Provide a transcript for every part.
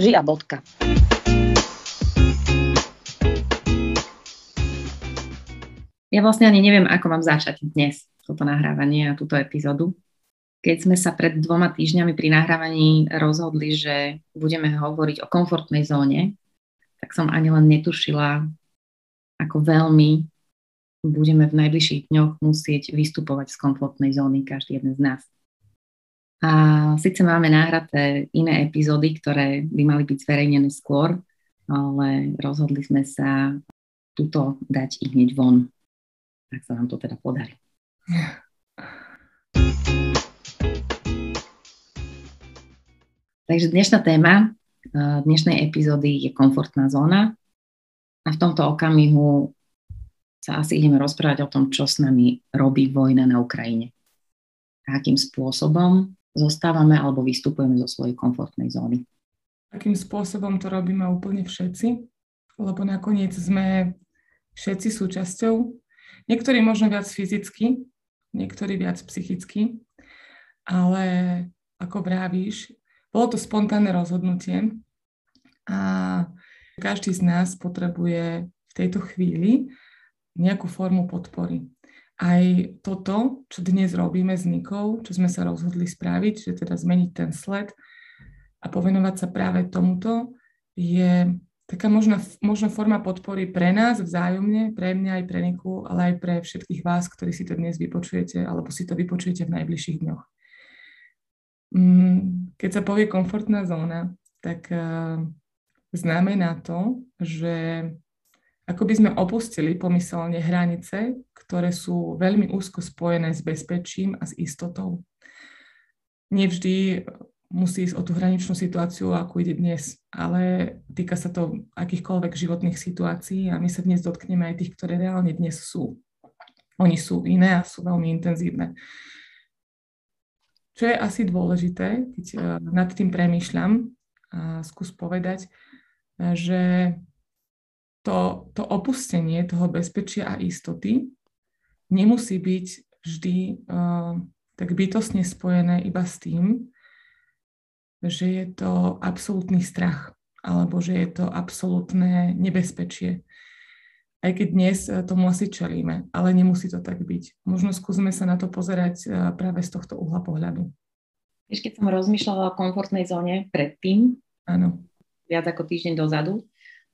Ži a bodka. Ja vlastne ani neviem, ako mám začať dnes toto nahrávanie a túto epizódu. Keď sme sa pred dvoma týždňami pri nahrávaní rozhodli, že budeme hovoriť o komfortnej zóne, tak som ani len netušila, ako veľmi budeme v najbližších dňoch musieť vystupovať z komfortnej zóny, každý jeden z nás. A síce máme nahraté iné epizódy, ktoré by mali byť zverejnené skôr, ale rozhodli sme sa túto dať i hneď von ak sa nám to teda podarí. Takže dnešná téma dnešnej epizódy je komfortná zóna a v tomto okamihu sa asi ideme rozprávať o tom, čo s nami robí vojna na Ukrajine. A akým spôsobom zostávame alebo vystupujeme zo svojej komfortnej zóny. Akým spôsobom to robíme úplne všetci, lebo nakoniec sme všetci súčasťou Niektorí možno viac fyzicky, niektorí viac psychicky, ale ako vravíš, bolo to spontánne rozhodnutie a každý z nás potrebuje v tejto chvíli nejakú formu podpory. Aj toto, čo dnes robíme s Nikou, čo sme sa rozhodli spraviť, že teda zmeniť ten sled a povenovať sa práve tomuto, je taká možná, možná forma podpory pre nás vzájomne, pre mňa aj pre Niku, ale aj pre všetkých vás, ktorí si to dnes vypočujete alebo si to vypočujete v najbližších dňoch. Mm, keď sa povie komfortná zóna, tak uh, znamená to, že ako by sme opustili pomyselne hranice, ktoré sú veľmi úzko spojené s bezpečím a s istotou. Nevždy musí ísť o tú hraničnú situáciu, ako ide dnes, ale týka sa to akýchkoľvek životných situácií a my sa dnes dotkneme aj tých, ktoré reálne dnes sú. Oni sú iné a sú veľmi intenzívne. Čo je asi dôležité, keď eh, nad tým premýšľam, a skús povedať, že to, to opustenie toho bezpečia a istoty nemusí byť vždy uh, tak bytostne spojené iba s tým, že je to absolútny strach alebo že je to absolútne nebezpečie. Aj keď dnes eh, tomu asi čelíme, ale nemusí to tak byť. Možno skúsme sa na to pozerať eh, práve z tohto uhla pohľadu. Vieš, keď som rozmýšľala o komfortnej zóne predtým, Áno. viac ako týždeň dozadu,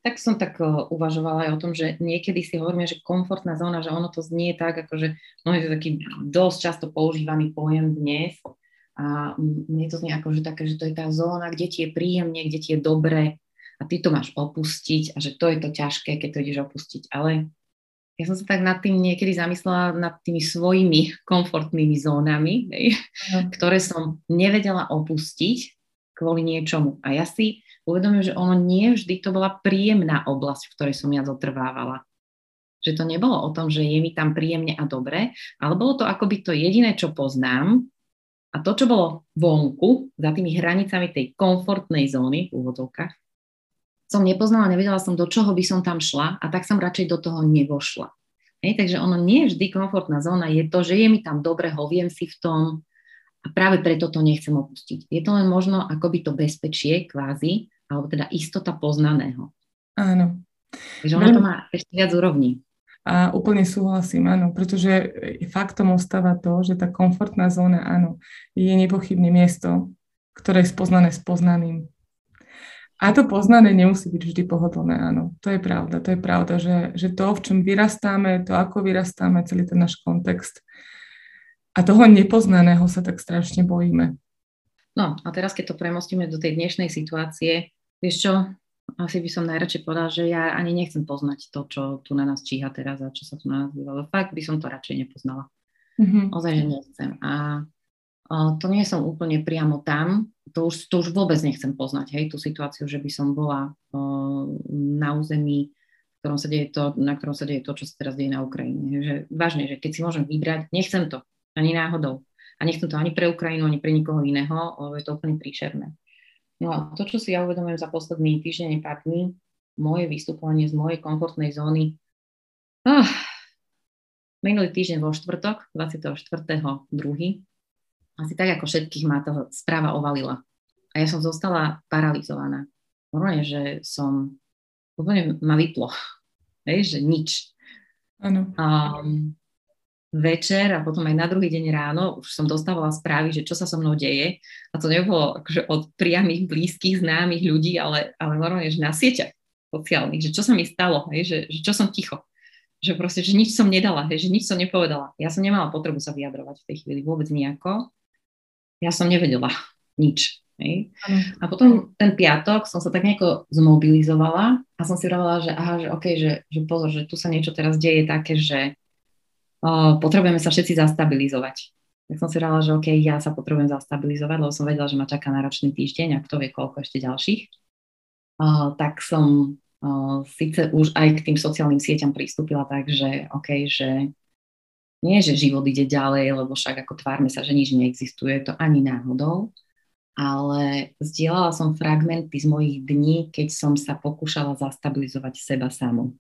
tak som tak eh, uvažovala aj o tom, že niekedy si hovoríme, že komfortná zóna, že ono to znie tak, akože no je to taký dosť často používaný pojem dnes, a mne to znie ako, že také, že to je tá zóna, kde ti je príjemne, kde ti je dobre a ty to máš opustiť a že to je to ťažké, keď to ideš opustiť. Ale ja som sa tak nad tým niekedy zamyslela nad tými svojimi komfortnými zónami, hej, uh-huh. ktoré som nevedela opustiť kvôli niečomu. A ja si uvedomujem, že ono nie vždy to bola príjemná oblasť, v ktorej som ja zotrvávala. Že to nebolo o tom, že je mi tam príjemne a dobre, ale bolo to akoby to jediné, čo poznám, a to, čo bolo vonku, za tými hranicami tej komfortnej zóny, v úvodzovkách, som nepoznala, nevedela som, do čoho by som tam šla a tak som radšej do toho nevošla. Hej, takže ono nie vždy komfortná zóna je to, že je mi tam dobre, hoviem si v tom a práve preto to nechcem opustiť. Je to len možno akoby to bezpečie kvázi, alebo teda istota poznaného. Áno. Takže ono to má ešte viac úrovní. A úplne súhlasím, áno, pretože faktom ostáva to, že tá komfortná zóna, áno, je nepochybne miesto, ktoré je spoznané s poznaným. A to poznané nemusí byť vždy pohodlné, áno. To je pravda, to je pravda, že, že to, v čom vyrastáme, to, ako vyrastáme, celý ten náš kontext a toho nepoznaného sa tak strašne bojíme. No a teraz, keď to premostíme do tej dnešnej situácie, vieš čo, asi by som najradšej povedala, že ja ani nechcem poznať to, čo tu na nás číha teraz a čo sa tu na nás bývalo. Fakt by som to radšej nepoznala. Mm-hmm. Ozaj, že nechcem. A o, to nie som úplne priamo tam, to už, to už vôbec nechcem poznať, hej, tú situáciu, že by som bola o, na území, v ktorom sa deje to, na ktorom sa deje to, čo sa teraz deje na Ukrajine. Že, vážne, že keď si môžem vybrať, nechcem to, ani náhodou. A nechcem to ani pre Ukrajinu, ani pre nikoho iného, je to úplne príšerné. No a to, čo si ja uvedomujem za posledný týždeň, pár dní, moje vystupovanie z mojej komfortnej zóny, oh, minulý týždeň vo štvrtok, 24.2., asi tak ako všetkých ma to správa ovalila. A ja som zostala paralizovaná. normálne, že som úplne ma vyplo, hej, že nič. Áno. Um, večer a potom aj na druhý deň ráno už som dostávala správy, že čo sa so mnou deje. A to nebolo akože od priamých, blízkych, známych ľudí, ale, ale normálne, že na sieťach sociálnych, že čo sa mi stalo, hej, že, že čo som ticho. Že proste, že nič som nedala, hej, že nič som nepovedala. Ja som nemala potrebu sa vyjadrovať v tej chvíli vôbec nejako. Ja som nevedela nič. Hej. A potom ten piatok som sa tak nejako zmobilizovala a som si hovorila, že aha, že okay, že, že pozor, že tu sa niečo teraz deje také, že potrebujeme sa všetci zastabilizovať. Tak som si hovorila, že OK, ja sa potrebujem zastabilizovať, lebo som vedela, že ma čaká náročný týždeň a kto vie koľko ešte ďalších. Uh, tak som uh, síce už aj k tým sociálnym sieťam pristúpila tak, že OK, že nie, že život ide ďalej, lebo však ako tvárme sa, že nič neexistuje, to ani náhodou, ale zdieľala som fragmenty z mojich dní, keď som sa pokúšala zastabilizovať seba samú.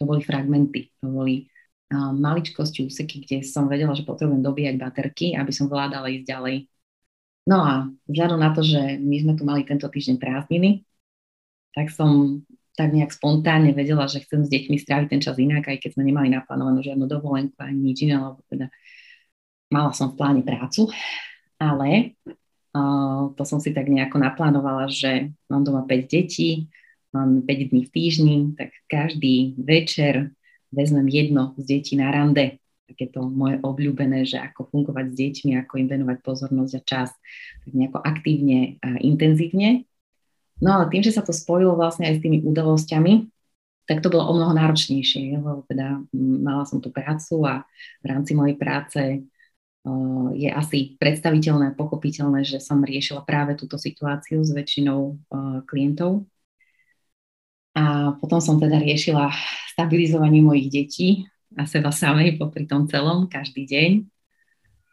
To boli fragmenty, to boli maličkosti úseky, kde som vedela, že potrebujem dobíjať baterky, aby som vládala ísť ďalej. No a vzhľadom na to, že my sme tu mali tento týždeň prázdniny, tak som tak nejak spontánne vedela, že chcem s deťmi stráviť ten čas inak, aj keď sme nemali naplánovanú žiadnu dovolenku ani nič iné, lebo teda mala som v pláne prácu, ale to som si tak nejako naplánovala, že mám doma 5 detí, mám 5 dní v týždni, tak každý večer vezmem jedno z detí na rande. Takéto moje obľúbené, že ako fungovať s deťmi, ako im venovať pozornosť a čas, tak nejako aktívne a intenzívne. No ale tým, že sa to spojilo vlastne aj s tými udalosťami, tak to bolo o mnoho náročnejšie, lebo teda mala som tú prácu a v rámci mojej práce je asi predstaviteľné pochopiteľné, že som riešila práve túto situáciu s väčšinou klientov. A potom som teda riešila stabilizovanie mojich detí a seba samej popri tom celom, každý deň.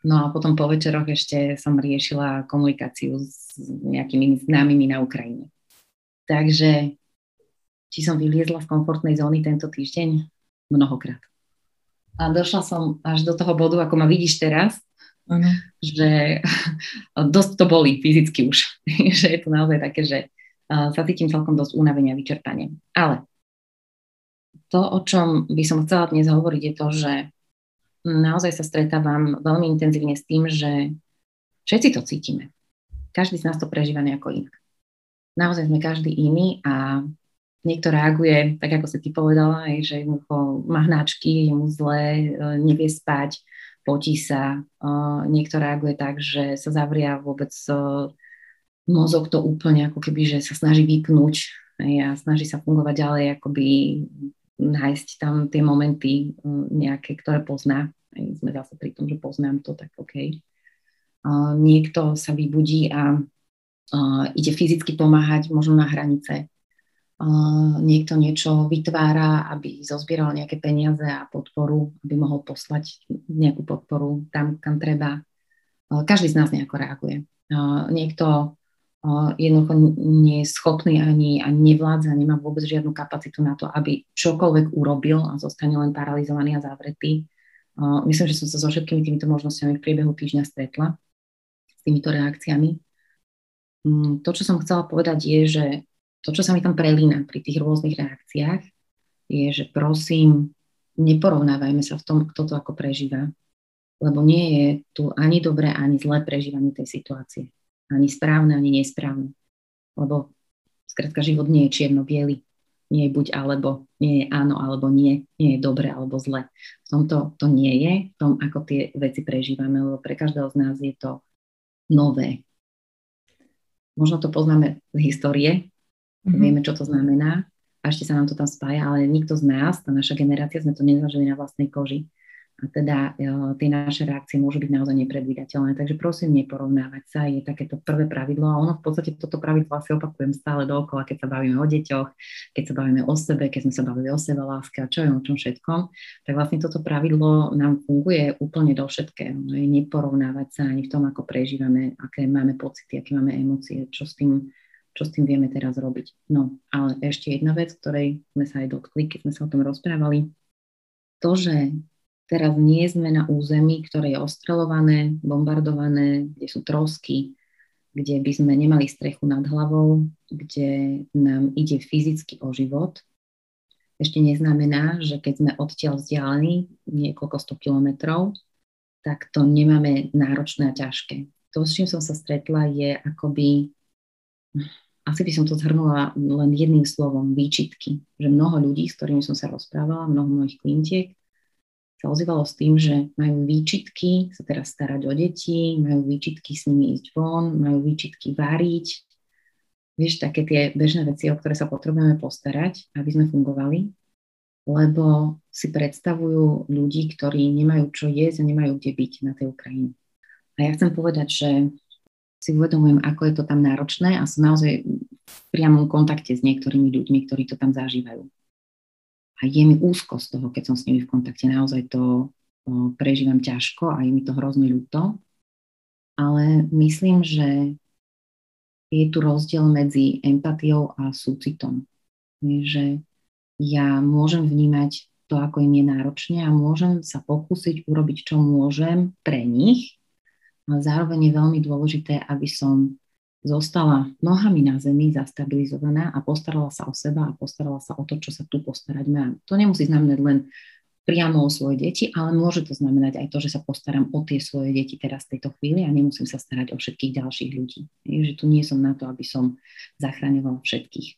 No a potom po večeroch ešte som riešila komunikáciu s nejakými známymi na Ukrajine. Takže či som vyliezla z komfortnej zóny tento týždeň? Mnohokrát. A došla som až do toho bodu, ako ma vidíš teraz, ano. že dosť to boli fyzicky už. že je to naozaj také, že sa cítim celkom dosť únavenia a vyčerpanie. Ale to, o čom by som chcela dnes hovoriť, je to, že naozaj sa stretávam veľmi intenzívne s tým, že všetci to cítime. Každý z nás to prežíva nejako inak. Naozaj sme každý iný a niekto reaguje, tak ako si ty povedala, že jednoducho má hnačky, je mu zle, e, nevie spať, potí sa, niekto reaguje tak, že sa zavria vôbec mozog to úplne ako keby, že sa snaží vypnúť a snaží sa fungovať ďalej, akoby nájsť tam tie momenty nejaké, ktoré pozná. Sme zase pri tom, že poznám to, tak OK. Niekto sa vybudí a ide fyzicky pomáhať možno na hranice niekto niečo vytvára, aby zozbieral nejaké peniaze a podporu, aby mohol poslať nejakú podporu tam, kam treba. Každý z nás nejako reaguje. Niekto jednoducho nie je schopný ani, ani nevládza, nemá vôbec žiadnu kapacitu na to, aby čokoľvek urobil a zostane len paralizovaný a zavretý. Myslím, že som sa so všetkými týmito možnosťami v priebehu týždňa stretla s týmito reakciami. Mm, to, čo som chcela povedať, je, že to, čo sa mi tam prelína pri tých rôznych reakciách, je, že prosím, neporovnávajme sa v tom, kto to ako prežíva, lebo nie je tu ani dobré, ani zlé prežívanie tej situácie. Ani správne, ani nesprávne. Lebo skrátka život nie je čierno-biely. Nie je buď alebo, nie je áno alebo nie, nie je dobre alebo zle. V tomto to nie je, v tom, ako tie veci prežívame, lebo pre každého z nás je to nové. Možno to poznáme z histórie, Mm-hmm. Vieme, čo to znamená a ešte sa nám to tam spája, ale nikto z nás, tá naša generácia, sme to nezažili na vlastnej koži. A teda tie naše reakcie môžu byť naozaj nepredvídateľné. Takže prosím, neporovnávať sa, je takéto prvé pravidlo a ono v podstate toto pravidlo asi opakujem stále dookola, keď sa bavíme o deťoch, keď sa bavíme o sebe, keď sme sa bavili o sebe láske a čo je o čom všetkom, tak vlastne toto pravidlo nám funguje úplne do všetkého. Neporovnávať sa ani v tom, ako prežívame, aké máme pocity, aké máme emócie, čo s tým čo s tým vieme teraz robiť. No, ale ešte jedna vec, ktorej sme sa aj dotkli, keď sme sa o tom rozprávali, to, že teraz nie sme na území, ktoré je ostrelované, bombardované, kde sú trosky, kde by sme nemali strechu nad hlavou, kde nám ide fyzicky o život, ešte neznamená, že keď sme odtiaľ vzdialení niekoľko sto kilometrov, tak to nemáme náročné a ťažké. To, s čím som sa stretla, je akoby, asi by som to zhrnula len jedným slovom, výčitky. Že mnoho ľudí, s ktorými som sa rozprávala, mnoho mojich klientiek, sa ozývalo s tým, že majú výčitky sa teraz starať o deti, majú výčitky s nimi ísť von, majú výčitky variť. Vieš, také tie bežné veci, o ktoré sa potrebujeme postarať, aby sme fungovali, lebo si predstavujú ľudí, ktorí nemajú čo jesť a nemajú kde byť na tej Ukrajine. A ja chcem povedať, že si uvedomujem, ako je to tam náročné a som naozaj v priamom kontakte s niektorými ľuďmi, ktorí to tam zažívajú a je mi úzko z toho, keď som s nimi v kontakte. Naozaj to prežívam ťažko a je mi to hrozne ľúto. Ale myslím, že je tu rozdiel medzi empatiou a súcitom. Že ja môžem vnímať to, ako im je náročne a môžem sa pokúsiť urobiť, čo môžem pre nich, ale zároveň je veľmi dôležité, aby som zostala nohami na zemi, zastabilizovaná a postarala sa o seba a postarala sa o to, čo sa tu postarať má. To nemusí znamenať len priamo o svoje deti, ale môže to znamenať aj to, že sa postaram o tie svoje deti teraz v tejto chvíli a nemusím sa starať o všetkých ďalších ľudí. Je, že tu nie som na to, aby som zachraňovala všetkých.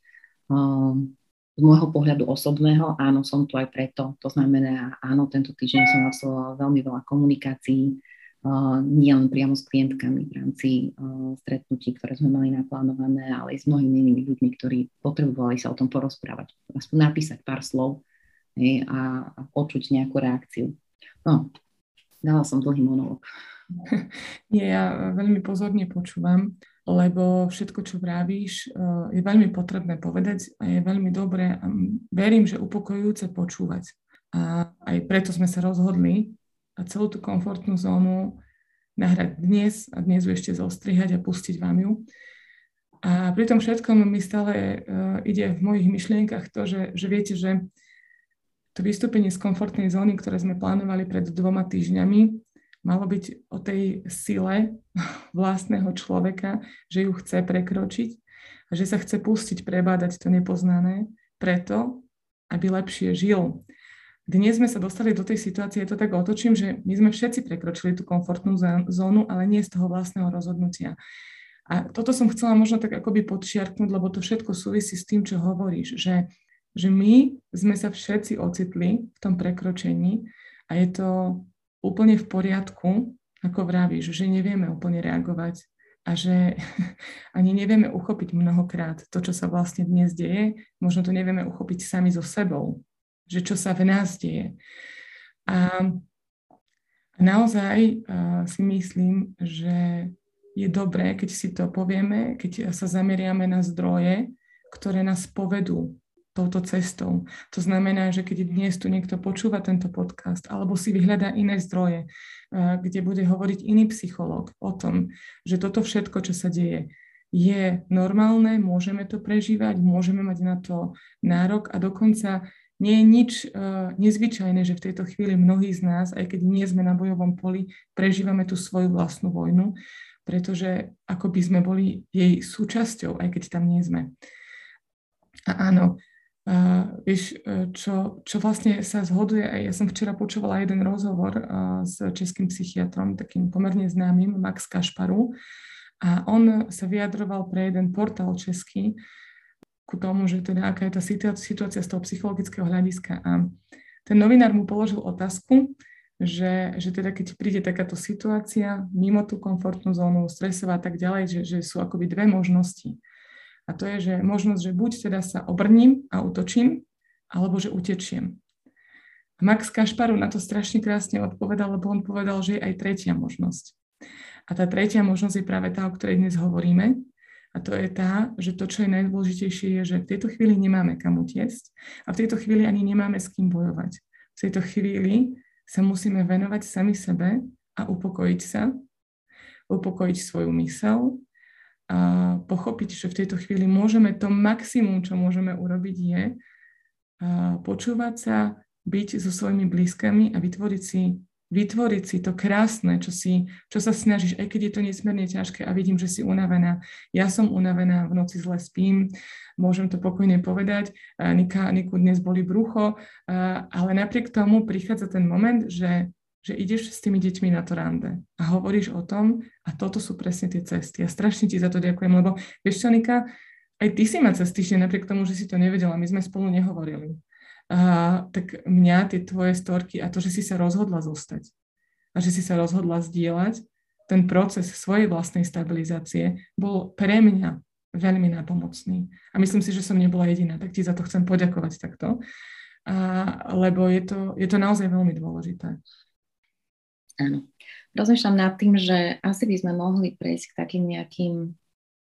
Ehm, z môjho pohľadu osobného, áno, som tu aj preto. To znamená, áno, tento týždeň som absolvovala veľmi veľa komunikácií, nie len priamo s klientkami v rámci stretnutí, ktoré sme mali naplánované, ale aj s mnohými inými ľuďmi, ktorí potrebovali sa o tom porozprávať, aspoň napísať pár slov a, a počuť nejakú reakciu. No, dala som dlhý monolog. Nie, ja veľmi pozorne počúvam, lebo všetko, čo vravíš, je veľmi potrebné povedať a je veľmi dobré a verím, že upokojujúce počúvať. A aj preto sme sa rozhodli a celú tú komfortnú zónu nahrať dnes a dnes ju ešte zostrihať a pustiť vám ju. A pri tom všetkom mi stále uh, ide v mojich myšlienkach to, že, že viete, že to vystúpenie z komfortnej zóny, ktoré sme plánovali pred dvoma týždňami, malo byť o tej sile vlastného človeka, že ju chce prekročiť a že sa chce pustiť prebádať to nepoznané preto, aby lepšie žil dnes sme sa dostali do tej situácie, to tak otočím, že my sme všetci prekročili tú komfortnú zónu, ale nie z toho vlastného rozhodnutia. A toto som chcela možno tak akoby podčiarknúť, lebo to všetko súvisí s tým, čo hovoríš, že, že my sme sa všetci ocitli v tom prekročení a je to úplne v poriadku, ako vravíš, že nevieme úplne reagovať a že ani nevieme uchopiť mnohokrát to, čo sa vlastne dnes deje. Možno to nevieme uchopiť sami so sebou, že čo sa v nás deje. A naozaj si myslím, že je dobré, keď si to povieme, keď sa zameriame na zdroje, ktoré nás povedú touto cestou. To znamená, že keď dnes tu niekto počúva tento podcast alebo si vyhľadá iné zdroje, kde bude hovoriť iný psychológ o tom, že toto všetko, čo sa deje, je normálne, môžeme to prežívať, môžeme mať na to nárok a dokonca nie je nič uh, nezvyčajné, že v tejto chvíli mnohí z nás, aj keď nie sme na bojovom poli, prežívame tú svoju vlastnú vojnu, pretože ako by sme boli jej súčasťou, aj keď tam nie sme. A áno, uh, vieš, uh, čo, čo vlastne sa zhoduje, aj ja som včera počúvala jeden rozhovor uh, s českým psychiatrom, takým pomerne známym, Max Kašparu, a on sa vyjadroval pre jeden portál český, ku tomu, že teda aká je tá situácia z toho psychologického hľadiska. A ten novinár mu položil otázku, že, že teda keď príde takáto situácia mimo tú komfortnú zónu, stresová a tak ďalej, že, že sú akoby dve možnosti. A to je, že možnosť, že buď teda sa obrním a utočím, alebo že utečiem. Max Kašparu na to strašne krásne odpovedal, lebo on povedal, že je aj tretia možnosť. A tá tretia možnosť je práve tá, o ktorej dnes hovoríme, a to je tá, že to, čo je najdôležitejšie, je, že v tejto chvíli nemáme kam utiesť a v tejto chvíli ani nemáme s kým bojovať. V tejto chvíli sa musíme venovať sami sebe a upokojiť sa, upokojiť svoju mysel a pochopiť, že v tejto chvíli môžeme to maximum, čo môžeme urobiť, je počúvať sa, byť so svojimi blízkami a vytvoriť si vytvoriť si to krásne, čo, si, čo sa snažíš, aj keď je to nesmierne ťažké a vidím, že si unavená. Ja som unavená, v noci zle spím, môžem to pokojne povedať. Nika, Niku dnes boli brucho, ale napriek tomu prichádza ten moment, že, že ideš s tými deťmi na to rande a hovoríš o tom a toto sú presne tie cesty. Ja strašne ti za to ďakujem, lebo vieš čo, Nika, aj ty si ma cez týždeň, napriek tomu, že si to nevedela, my sme spolu nehovorili a, tak mňa tie tvoje storky a to, že si sa rozhodla zostať a že si sa rozhodla zdieľať ten proces svojej vlastnej stabilizácie bol pre mňa veľmi napomocný. A myslím si, že som nebola jediná, tak ti za to chcem poďakovať takto, a, lebo je to, je to naozaj veľmi dôležité. Áno. Rozmýšľam nad tým, že asi by sme mohli prejsť k takým nejakým,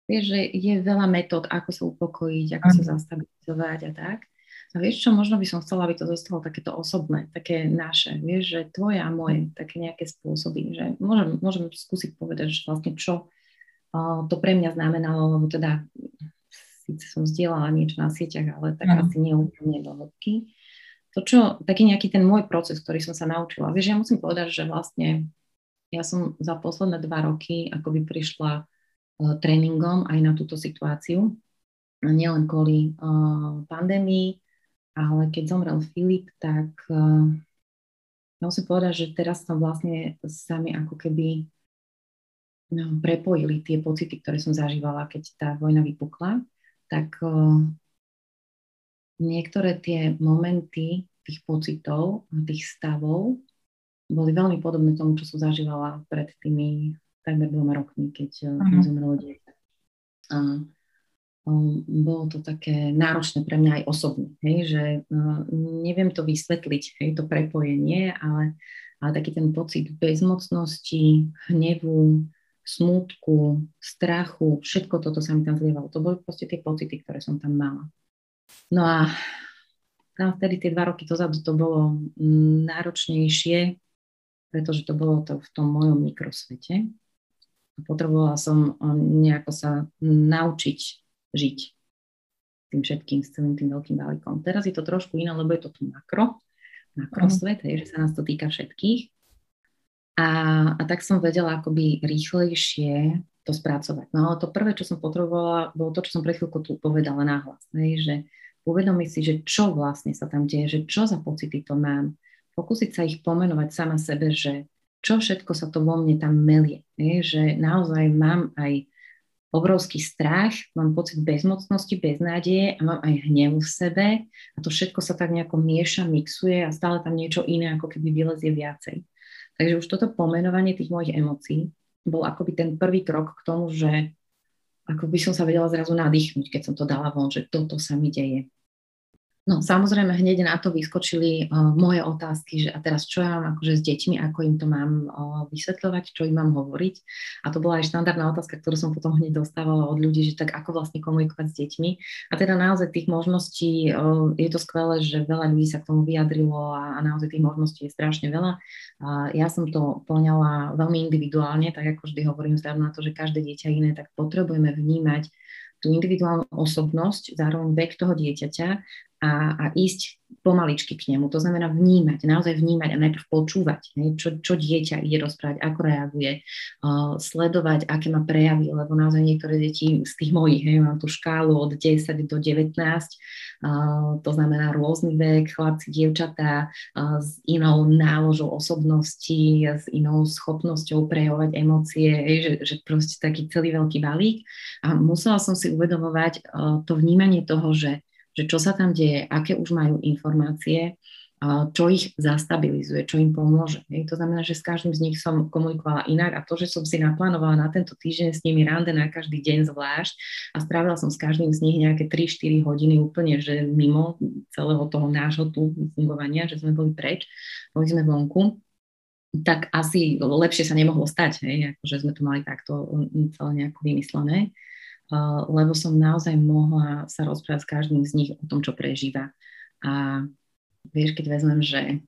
vieš, že je veľa metód, ako sa upokojiť, ako sa zastabilizovať a tak. A vieš čo, možno by som chcela, aby to zostalo takéto osobné, také naše, vieš, že tvoje a moje, také nejaké spôsoby, že môžem, môžem skúsiť povedať, že vlastne čo uh, to pre mňa znamenalo, lebo teda síce som zdieľala niečo na sieťach, ale tak mm. asi nie úplne do hĺbky. To, čo, taký nejaký ten môj proces, ktorý som sa naučila. Vieš, ja musím povedať, že vlastne ja som za posledné dva roky akoby prišla uh, tréningom aj na túto situáciu. Nielen kvôli uh, pandémii, ale keď zomrel Filip, tak uh, musím povedať, že teraz som vlastne sami ako keby no, prepojili tie pocity, ktoré som zažívala, keď tá vojna vypukla, tak uh, niektoré tie momenty tých pocitov a tých stavov boli veľmi podobné tomu, čo som zažívala pred tými takmer dvoma rokmi, keď uh, zomrelo dieťa. Um, bolo to také náročné pre mňa aj osobne, hej, že uh, neviem to vysvetliť, hej, to prepojenie, ale, ale taký ten pocit bezmocnosti, hnevu, smútku, strachu, všetko toto sa mi tam zlievalo. To boli proste tie pocity, ktoré som tam mala. No a tam vtedy tie dva roky dozadu to bolo náročnejšie, pretože to bolo to v tom mojom mikrosvete. Potrebovala som uh, nejako sa naučiť žiť tým všetkým, s celým tým veľkým balíkom. Teraz je to trošku iné, lebo je to tu makro, makrosvet, mm. že sa nás to týka všetkých. A, a tak som vedela akoby rýchlejšie to spracovať. No ale to prvé, čo som potrebovala, bolo to, čo som pred chvíľkou tu povedala náhlas, hej, že uvedomiť si, že čo vlastne sa tam deje, že čo za pocity to mám. Pokúsiť sa ich pomenovať sama sebe, že čo všetko sa to vo mne tam melie. Hej, že naozaj mám aj obrovský strach, mám pocit bezmocnosti, beznádeje a mám aj hnev v sebe a to všetko sa tak nejako mieša, mixuje a stále tam niečo iné ako keby vylezie viacej. Takže už toto pomenovanie tých mojich emócií bol akoby ten prvý krok k tomu, že ako by som sa vedela zrazu nadýchnuť, keď som to dala von, že toto sa mi deje. No samozrejme hneď na to vyskočili uh, moje otázky, že a teraz čo ja mám akože s deťmi, ako im to mám uh, vysvetľovať, čo im mám hovoriť. A to bola aj štandardná otázka, ktorú som potom hneď dostávala od ľudí, že tak ako vlastne komunikovať s deťmi. A teda naozaj tých možností, uh, je to skvelé, že veľa ľudí sa k tomu vyjadrilo a, a naozaj tých možností je strašne veľa. Uh, ja som to plňala veľmi individuálne, tak ako vždy hovorím vzhľadom na to, že každé dieťa iné, tak potrebujeme vnímať tú individuálnu osobnosť, zároveň vek toho dieťaťa a, a ísť pomaličky k nemu. To znamená vnímať, naozaj vnímať a najprv počúvať, ne, čo, čo dieťa ide rozprávať, ako reaguje, uh, sledovať, aké má prejavy, lebo naozaj niektoré deti z tých mojich, hej, mám tú škálu od 10 do 19, uh, to znamená rôzny vek, chlapci, dievčatá uh, s inou náložou osobnosti, s inou schopnosťou prejavovať emócie, hej, že, že proste taký celý veľký balík. A musela som si uvedomovať uh, to vnímanie toho, že že čo sa tam deje, aké už majú informácie, čo ich zastabilizuje, čo im pomôže. To znamená, že s každým z nich som komunikovala inak a to, že som si naplánovala na tento týždeň s nimi rande na každý deň zvlášť a strávila som s každým z nich nejaké 3-4 hodiny úplne, že mimo celého toho nášho tu fungovania, že sme boli preč, boli sme vonku, tak asi lepšie sa nemohlo stať, hej, akože sme to mali takto celé nejako vymyslené lebo som naozaj mohla sa rozprávať s každým z nich o tom, čo prežíva. A vieš, keď vezmem, že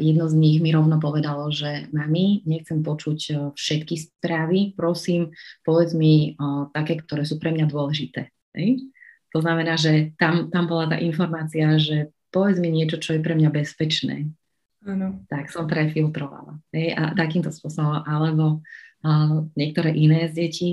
jedno z nich mi rovno povedalo, že mami, nechcem počuť všetky správy, prosím, povedz mi také, ktoré sú pre mňa dôležité. Hej? To znamená, že tam, tam bola tá informácia, že povedz mi niečo, čo je pre mňa bezpečné. Ano. tak som prefiltrovala. Hej, a takýmto spôsobom, alebo uh, niektoré iné z detí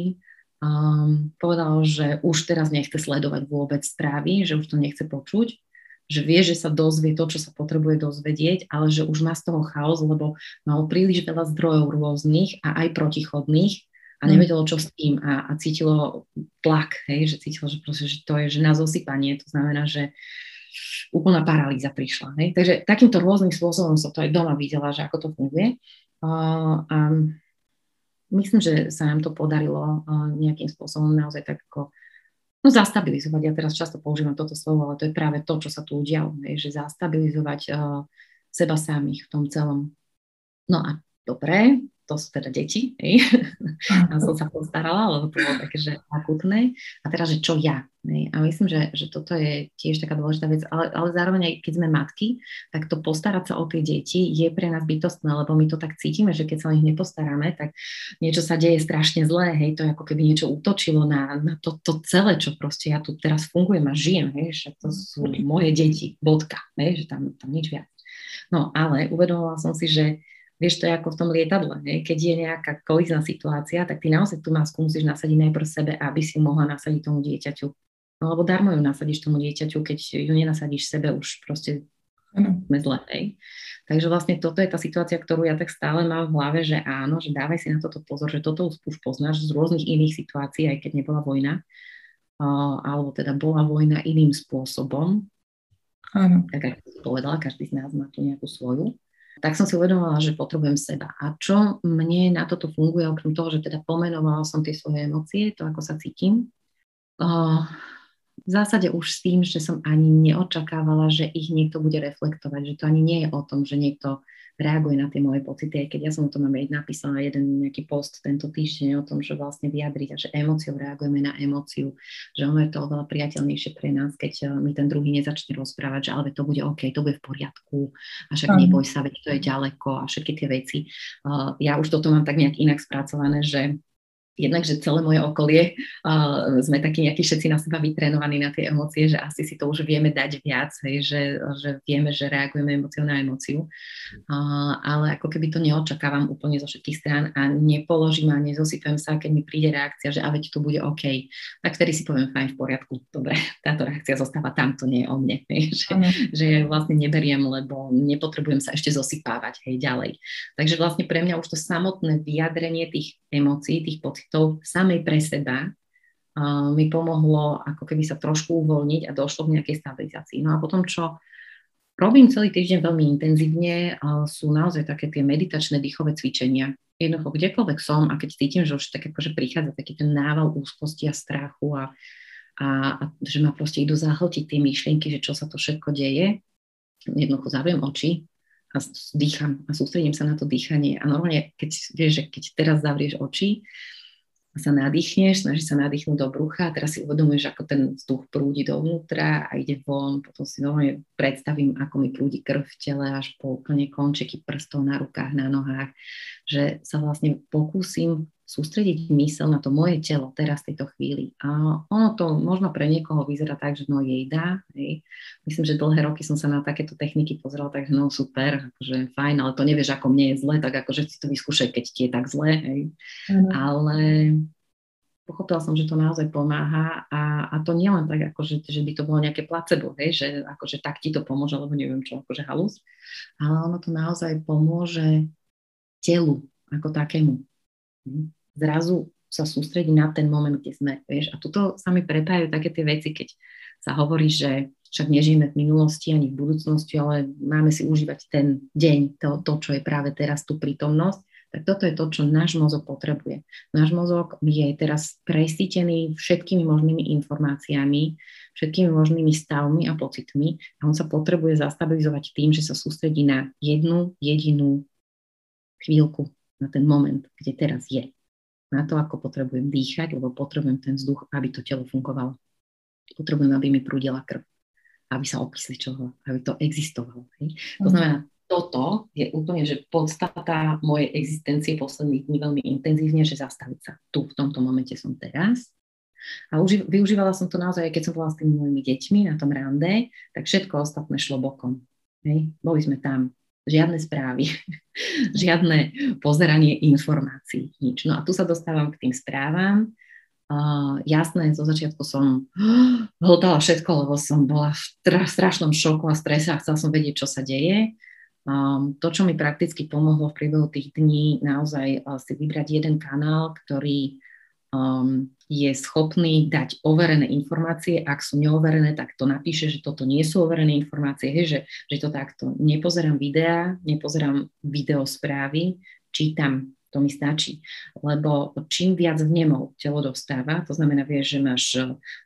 um, povedalo, že už teraz nechce sledovať vôbec správy, že už to nechce počuť, že vie, že sa dozvie to, čo sa potrebuje dozvedieť, ale že už má z toho chaos, lebo mal príliš veľa zdrojov rôznych a aj protichodných a mm. nevedelo, čo s tým a, a cítilo tlak, hej, že cítilo, že, proste, že to je že na zosypanie, to znamená, že úplná paralýza prišla. Hej. Takže takýmto rôznym spôsobom som to aj doma videla, že ako to funguje. Uh, um, myslím, že sa nám to podarilo uh, nejakým spôsobom naozaj tak ako no, zastabilizovať. Ja teraz často používam toto slovo, ale to je práve to, čo sa tu udialo, že zastabilizovať uh, seba samých v tom celom. No a dobre, to sú teda deti, hej. a som sa postarala, lebo to bolo také, že akutné. A teraz, že čo ja? Hej. A myslím, že, že toto je tiež taká dôležitá vec, ale, ale zároveň aj keď sme matky, tak to postarať sa o tie deti je pre nás bytostné, lebo my to tak cítime, že keď sa o nich nepostaráme, tak niečo sa deje strašne zlé, hej, to je ako keby niečo útočilo na, na to, to celé, čo proste ja tu teraz fungujem a žijem, hej, že to sú moje deti, bodka, hej, že tam, tam nič viac. No ale uvedomila som si, že Vieš, to je ako v tom lietadle. Ne? Keď je nejaká kolizná situácia, tak ty naozaj tú masku musíš nasadiť najprv sebe, aby si mohla nasadiť tomu dieťaťu. No lebo darmo ju nasadíš tomu dieťaťu, keď ju nenasadíš sebe, už proste sme zle. Hej. Takže vlastne toto je tá situácia, ktorú ja tak stále mám v hlave, že áno, že dávaj si na toto pozor, že toto už poznáš z rôznych iných situácií, aj keď nebola vojna, uh, alebo teda bola vojna iným spôsobom. Áno. Tak ako si povedala, každý z nás má tu nejakú svoju tak som si uvedomila, že potrebujem seba. A čo mne na toto funguje, okrem toho, že teda pomenovala som tie svoje emócie, to ako sa cítim, v zásade už s tým, že som ani neočakávala, že ich niekto bude reflektovať, že to ani nie je o tom, že niekto reaguje na tie moje pocity, aj keď ja som o tom aj napísala jeden nejaký post tento týždeň o tom, že vlastne vyjadriť a že emóciou reagujeme na emóciu, že ono je to oveľa priateľnejšie pre nás, keď eh, mi ten druhý nezačne rozprávať, že ale to bude OK, to bude v poriadku a však neboj sa, veď to je ďaleko a všetky tie veci. Uh, ja už toto mám tak nejak inak spracované, že jednak, že celé moje okolie uh, sme takí nejakí všetci na seba vytrénovaní na tie emócie, že asi si to už vieme dať viac, hej, že, že vieme, že reagujeme emóciou na emóciu, uh, ale ako keby to neočakávam úplne zo všetkých strán a nepoložím a nezosypem sa, keď mi príde reakcia, že a veď to bude OK, tak vtedy si poviem fajn, v poriadku, dobre, táto reakcia zostáva tam, to nie je o mne, hej, že, že ja ju vlastne neberiem, lebo nepotrebujem sa ešte zosypávať, hej, ďalej. Takže vlastne pre mňa už to samotné vyjadrenie tých emócií, tých pocitov samej pre seba uh, mi pomohlo ako keby sa trošku uvoľniť a došlo k nejakej stabilizácii. No a potom, čo robím celý týždeň veľmi intenzívne, sú naozaj také tie meditačné dýchové cvičenia. Jednoducho, kdekoľvek som a keď cítim, že už tak akože prichádza taký ten nával úzkosti a strachu a, a, a že ma proste idú zahltiť tie myšlienky, že čo sa to všetko deje, jednoducho zavriem oči a dýcham a sústredím sa na to dýchanie. A normálne, keď vieš, že keď teraz zavrieš oči a sa nadýchneš, snažíš sa nadýchnúť do brucha a teraz si uvedomuješ, ako ten vzduch prúdi dovnútra a ide von, potom si normálne predstavím, ako mi prúdi krv v tele až po úplne končeky prstov na rukách, na nohách, že sa vlastne pokúsim sústrediť mysel na to moje telo teraz v tejto chvíli. A ono to možno pre niekoho vyzerá tak, že no jej dá. Hej. Myslím, že dlhé roky som sa na takéto techniky pozrela, takže no super, akože fajn, ale to nevieš, ako mne je zle, tak akože si to vyskúšaj, keď ti je tak zle. Hej. Mm. Ale pochopila som, že to naozaj pomáha a, a to nie len tak, akože, že by to bolo nejaké placebo, hej, že akože tak ti to pomôže, lebo neviem čo, akože halus, ale ono to naozaj pomôže telu ako takému. Zrazu sa sústrediť na ten moment, kde sme. Vieš? A tuto sa mi prepájajú také tie veci, keď sa hovorí, že však nežijeme v minulosti ani v budúcnosti, ale máme si užívať ten deň, to, to čo je práve teraz, tú prítomnosť, tak toto je to, čo náš mozog potrebuje. Náš mozog je teraz presítený všetkými možnými informáciami, všetkými možnými stavmi a pocitmi a on sa potrebuje zastabilizovať tým, že sa sústredí na jednu jedinú chvíľku, na ten moment, kde teraz je na to, ako potrebujem dýchať, lebo potrebujem ten vzduch, aby to telo fungovalo. Potrebujem, aby mi prúdila krv, aby sa okysličovalo, aby to existovalo. Hej. To mhm. znamená, toto je úplne, že podstata mojej existencie posledných dní veľmi intenzívne, že zastaviť sa. Tu, v tomto momente som teraz. A uži- využívala som to naozaj, keď som bola s tými mojimi deťmi na tom rande, tak všetko ostatné šlo bokom. Hej. Boli sme tam žiadne správy, žiadne pozeranie informácií, nič. No a tu sa dostávam k tým správam. Uh, jasné, zo začiatku som hltala všetko, lebo som bola v strašnom šoku a strese a chcela som vedieť, čo sa deje. Um, to, čo mi prakticky pomohlo v priebehu tých dní, naozaj uh, si vybrať jeden kanál, ktorý um, je schopný dať overené informácie. Ak sú neoverené, tak to napíše, že toto nie sú overené informácie, hej, že, že to takto. Nepozerám videá, nepozerám videosprávy, čítam, to mi stačí. Lebo čím viac vnemov telo dostáva, to znamená, vieš, že máš,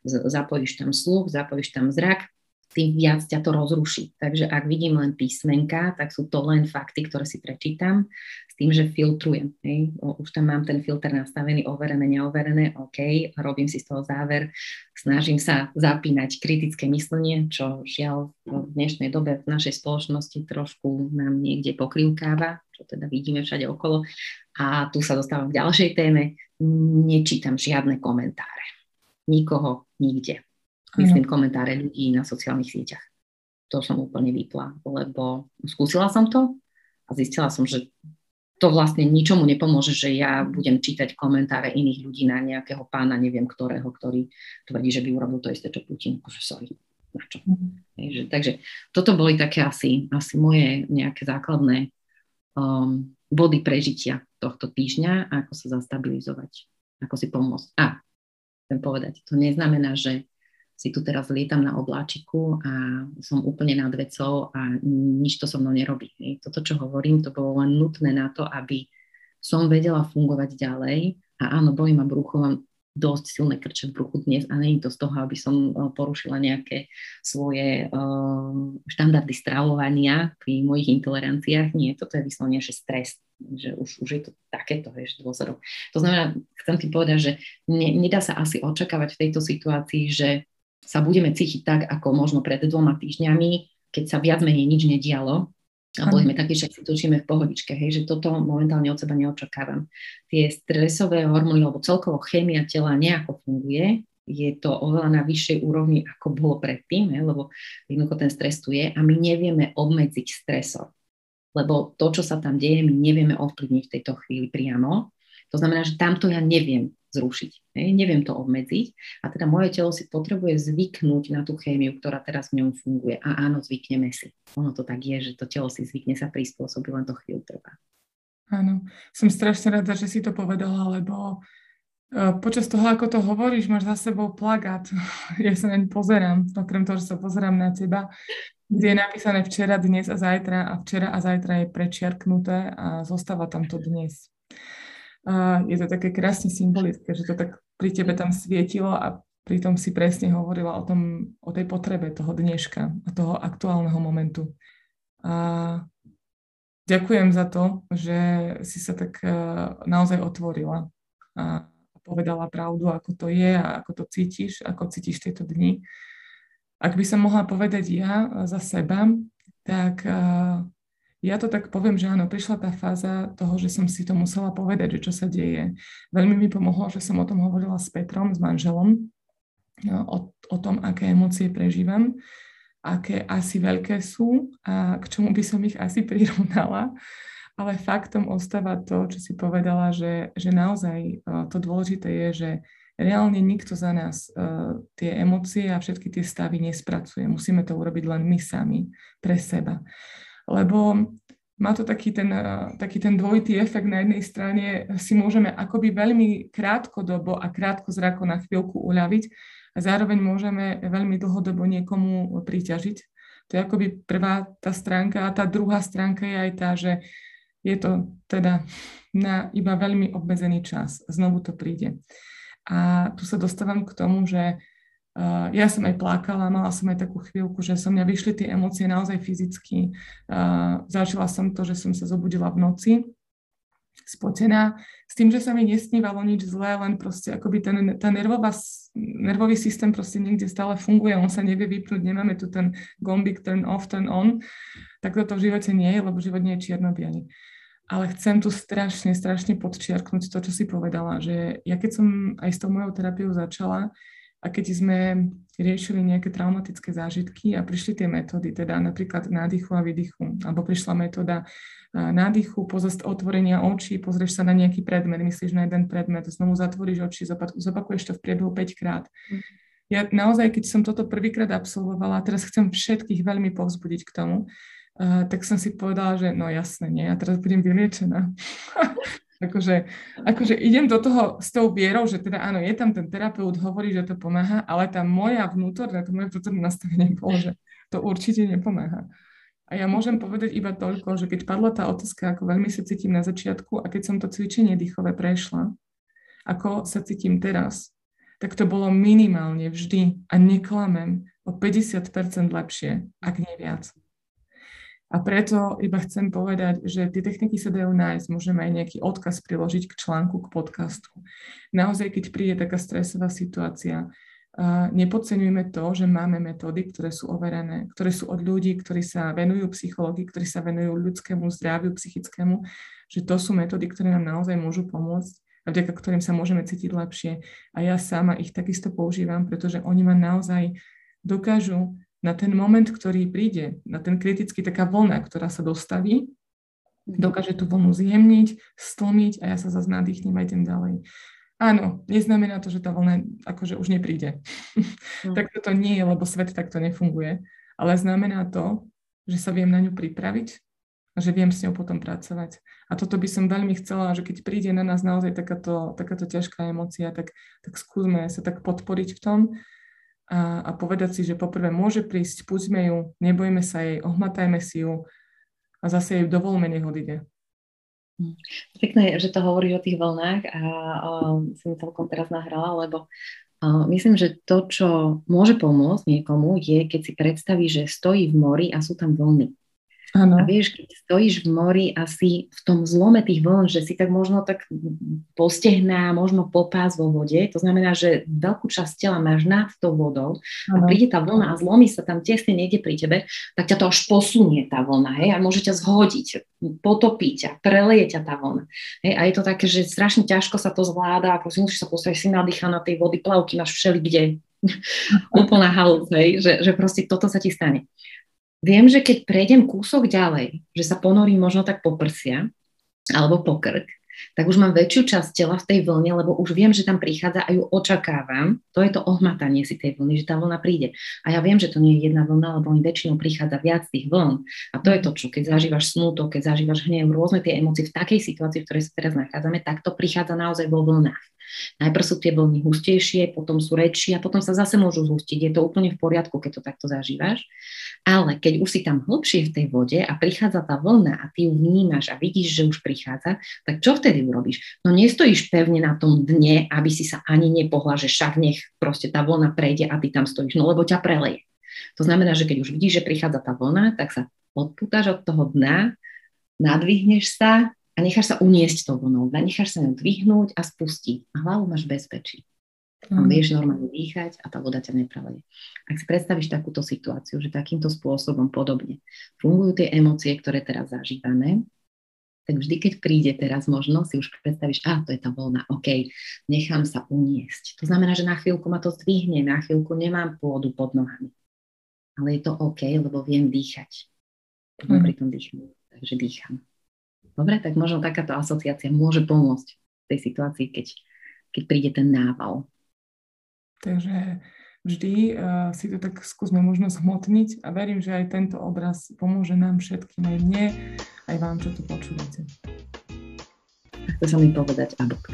zapojíš tam sluch, zapojíš tam zrak, tým viac ťa to rozruší. Takže ak vidím len písmenka, tak sú to len fakty, ktoré si prečítam s tým, že filtrujem. Hej. Už tam mám ten filter nastavený, overené, neoverené, OK, robím si z toho záver, snažím sa zapínať kritické myslenie, čo žiaľ v dnešnej dobe v našej spoločnosti trošku nám niekde pokrivkáva, čo teda vidíme všade okolo. A tu sa dostávam k ďalšej téme. Nečítam žiadne komentáre. Nikoho, nikde myslím komentáre ľudí na sociálnych sieťach. To som úplne vypla, lebo skúsila som to a zistila som, že to vlastne ničomu nepomôže, že ja budem čítať komentáre iných ľudí na nejakého pána, neviem ktorého, ktorý tvrdí, že by urobil to isté, čo Putin. Akože sorry, na čo? Mm. Takže toto boli také asi, asi moje nejaké základné um, body prežitia tohto týždňa ako sa zastabilizovať, ako si pomôcť. A chcem povedať, to neznamená, že si tu teraz lietam na obláčiku a som úplne nad vecou a nič to so mnou nerobí. Toto, čo hovorím, to bolo len nutné na to, aby som vedela fungovať ďalej. A áno, boli ma brucho, mám dosť silné krče v bruchu dnes a je to z toho, aby som e, porušila nejaké svoje uh, štandardy stravovania pri mojich intoleranciách. Nie, toto je vyslovene, že stres, že už, už je to takéto, vieš, dôsledok. To znamená, chcem ti povedať, že ne, nedá sa asi očakávať v tejto situácii, že sa budeme cítiť tak, ako možno pred dvoma týždňami, keď sa viac menej nič nedialo, a boli sme takí, že si točíme v pohodičke, hej, že toto momentálne od seba neočakávam. Tie stresové hormóny, alebo celkovo chémia tela nejako funguje, je to oveľa na vyššej úrovni, ako bolo predtým, hej, lebo jednoducho ten stres tu je a my nevieme obmedziť stresor. Lebo to, čo sa tam deje, my nevieme ovplyvniť v tejto chvíli priamo. To znamená, že tamto ja neviem zrušiť. Hej? Neviem to obmedziť a teda moje telo si potrebuje zvyknúť na tú chémiu, ktorá teraz v ňom funguje. A áno, zvykneme si. Ono to tak je, že to telo si zvykne sa prispôsobiť, len to chvíľu trvá. Áno, som strašne rada, že si to povedala, lebo e, počas toho, ako to hovoríš, máš za sebou plagát. Ja sa naň pozerám, okrem toho, že sa pozerám na teba, kde je napísané včera, dnes a zajtra a včera a zajtra je prečiarknuté a zostáva tam to dnes. Je to také krásne symbolické, že to tak pri tebe tam svietilo a pritom si presne hovorila o, tom, o tej potrebe toho dneška a toho aktuálneho momentu. A ďakujem za to, že si sa tak e, naozaj otvorila a povedala pravdu, ako to je a ako to cítiš, ako cítiš tieto dni. Ak by som mohla povedať ja za seba, tak e, ja to tak poviem, že áno, prišla tá fáza toho, že som si to musela povedať, že čo sa deje. Veľmi mi pomohlo, že som o tom hovorila s Petrom, s manželom, no, o, o tom, aké emócie prežívam, aké asi veľké sú a k čomu by som ich asi prirovnala. Ale faktom ostáva to, čo si povedala, že, že naozaj e, to dôležité je, že reálne nikto za nás uh, tie emócie a všetky tie stavy nespracuje. Musíme to urobiť len my sami, pre seba lebo má to taký ten, eh, taký ten dvojitý efekt. Na jednej strane si môžeme akoby veľmi krátkodobo a krátko zrako na chvíľku uľaviť a zároveň môžeme veľmi dlhodobo niekomu priťažiť. To je akoby prvá tá stránka a tá druhá stránka je aj tá, že je to teda na iba veľmi obmedzený čas. Znovu to príde. A tu sa dostávam k tomu, že Uh, ja som aj plakala, mala som aj takú chvíľku, že som mňa vyšli tie emócie naozaj fyzicky. Uh, zažila som to, že som sa zobudila v noci, spotená, s tým, že sa mi nesnívalo nič zlé, len proste akoby ten, tá nervová, nervový systém proste niekde stále funguje, on sa nevie vypnúť, nemáme tu ten gombik turn off, turn on, tak toto v živote nie je, lebo život nie je čierno Ale chcem tu strašne, strašne podčiarknúť to, čo si povedala, že ja keď som aj s tou mojou terapiou začala, A keď sme riešili nejaké traumatické zážitky a prišli tie metódy, teda napríklad nádychu a výdychu, alebo prišla metóda nádychu, pozast otvorenia očí, pozrieš sa na nejaký predmet, myslíš na jeden predmet, znovu zatvoríš oči, zopakuješ to v priebehu 5 krát. Ja naozaj, keď som toto prvýkrát absolvovala, a teraz chcem všetkých veľmi povzbudiť k tomu, uh, tak som si povedala, že no jasne, nie, ja teraz budem vyliečená. Akože, akože idem do toho s tou vierou, že teda áno, je tam ten terapeut, hovorí, že to pomáha, ale tá moja vnútorná, to moje vnútorné nastavenie bolo, že to určite nepomáha. A ja môžem povedať iba toľko, že keď padla tá otázka, ako veľmi sa cítim na začiatku a keď som to cvičenie dýchové prešla, ako sa cítim teraz, tak to bolo minimálne vždy a neklamem o 50% lepšie, ak nie viac. A preto iba chcem povedať, že tie techniky sa dajú nájsť, môžeme aj nejaký odkaz priložiť k článku, k podcastu. Naozaj, keď príde taká stresová situácia, nepodceňujme to, že máme metódy, ktoré sú overené, ktoré sú od ľudí, ktorí sa venujú psychológii, ktorí sa venujú ľudskému zdraviu, psychickému, že to sú metódy, ktoré nám naozaj môžu pomôcť a vďaka ktorým sa môžeme cítiť lepšie. A ja sama ich takisto používam, pretože oni ma naozaj dokážu na ten moment, ktorý príde, na ten kritický, taká vlna, ktorá sa dostaví, mhm. dokáže tú vlnu zjemniť, stlmiť a ja sa zase nadýchnem a idem ďalej. Áno, neznamená to, že tá vlna akože už nepríde. Mm. tak to nie je, lebo svet takto nefunguje. Ale znamená to, že sa viem na ňu pripraviť a že viem s ňou potom pracovať. A toto by som veľmi chcela, že keď príde na nás naozaj takáto, takáto ťažká emocia, tak, tak skúsme sa tak podporiť v tom a, a povedať si, že poprvé môže prísť, pustíme ju, nebojme sa jej, ohmatajme si ju a zase jej dovolme, nech odíde. Hm. Pekné, že to hovorí o tých vlnách a, a som celkom teraz nahrala, lebo a myslím, že to, čo môže pomôcť niekomu, je, keď si predstaví, že stojí v mori a sú tam vlny. Ano. A vieš, keď stojíš v mori a si v tom zlome tých vln, že si tak možno tak postehná, možno popás vo vode, to znamená, že veľkú časť tela máš nad tou vodou ano. a príde tá vlna a zlomí sa tam tesne niekde pri tebe, tak ťa to až posunie tá vlna, hej, a môže ťa zhodiť, potopiť a preleje ťa tá vlna. Hej, a je to také, že strašne ťažko sa to zvláda, ako si musíš sa postaviť, si nadýcha na tej vody, plavky máš všeli kde, úplná halus, hej, že, že proste toto sa ti stane. Viem, že keď prejdem kúsok ďalej, že sa ponorím možno tak po prsia alebo po krk, tak už mám väčšiu časť tela v tej vlne, lebo už viem, že tam prichádza a ju očakávam. To je to ohmatanie si tej vlny, že tá vlna príde. A ja viem, že to nie je jedna vlna, lebo oni väčšinou prichádza viac tých vln. A to je to, čo keď zažívaš smútok, keď zažívaš hnev, rôzne tie emócie v takej situácii, v ktorej sa teraz nachádzame, tak to prichádza naozaj vo vlnách. Najprv sú tie vlny hustejšie, potom sú väčšie a potom sa zase môžu zhustiť. Je to úplne v poriadku, keď to takto zažívaš. Ale keď už si tam hlbšie v tej vode a prichádza tá vlna a ty ju vnímaš a vidíš, že už prichádza, tak čo vtedy urobíš? No nestojíš pevne na tom dne, aby si sa ani nepohla, že však nech proste tá vlna prejde a ty tam stojíš, no lebo ťa preleje. To znamená, že keď už vidíš, že prichádza tá vlna, tak sa odpútaš od toho dna, nadvihneš sa a necháš sa uniesť tou vlnou, necháš sa ňou dvihnúť a spustiť. A hlavu máš bezpečí. Mm. Vieš normálne dýchať a tá voda ťa nepreleje. Ak si predstavíš takúto situáciu, že takýmto spôsobom podobne fungujú tie emócie, ktoré teraz zažívame, tak vždy, keď príde teraz možno, si už predstavíš, a to je tá voľna, OK, nechám sa uniesť. To znamená, že na chvíľku ma to zdvihne, na chvíľku nemám pôdu pod nohami. Ale je to OK, lebo viem dýchať. Mm. pri tom dýchnu, takže dýcham. Dobre, tak možno takáto asociácia môže pomôcť v tej situácii, keď, keď príde ten nával. Takže vždy uh, si to tak skúsme možno zhmotniť a verím, že aj tento obraz pomôže nám všetkým, aj mne, aj vám, čo tu počúvate. To sa mi povedať a bodka.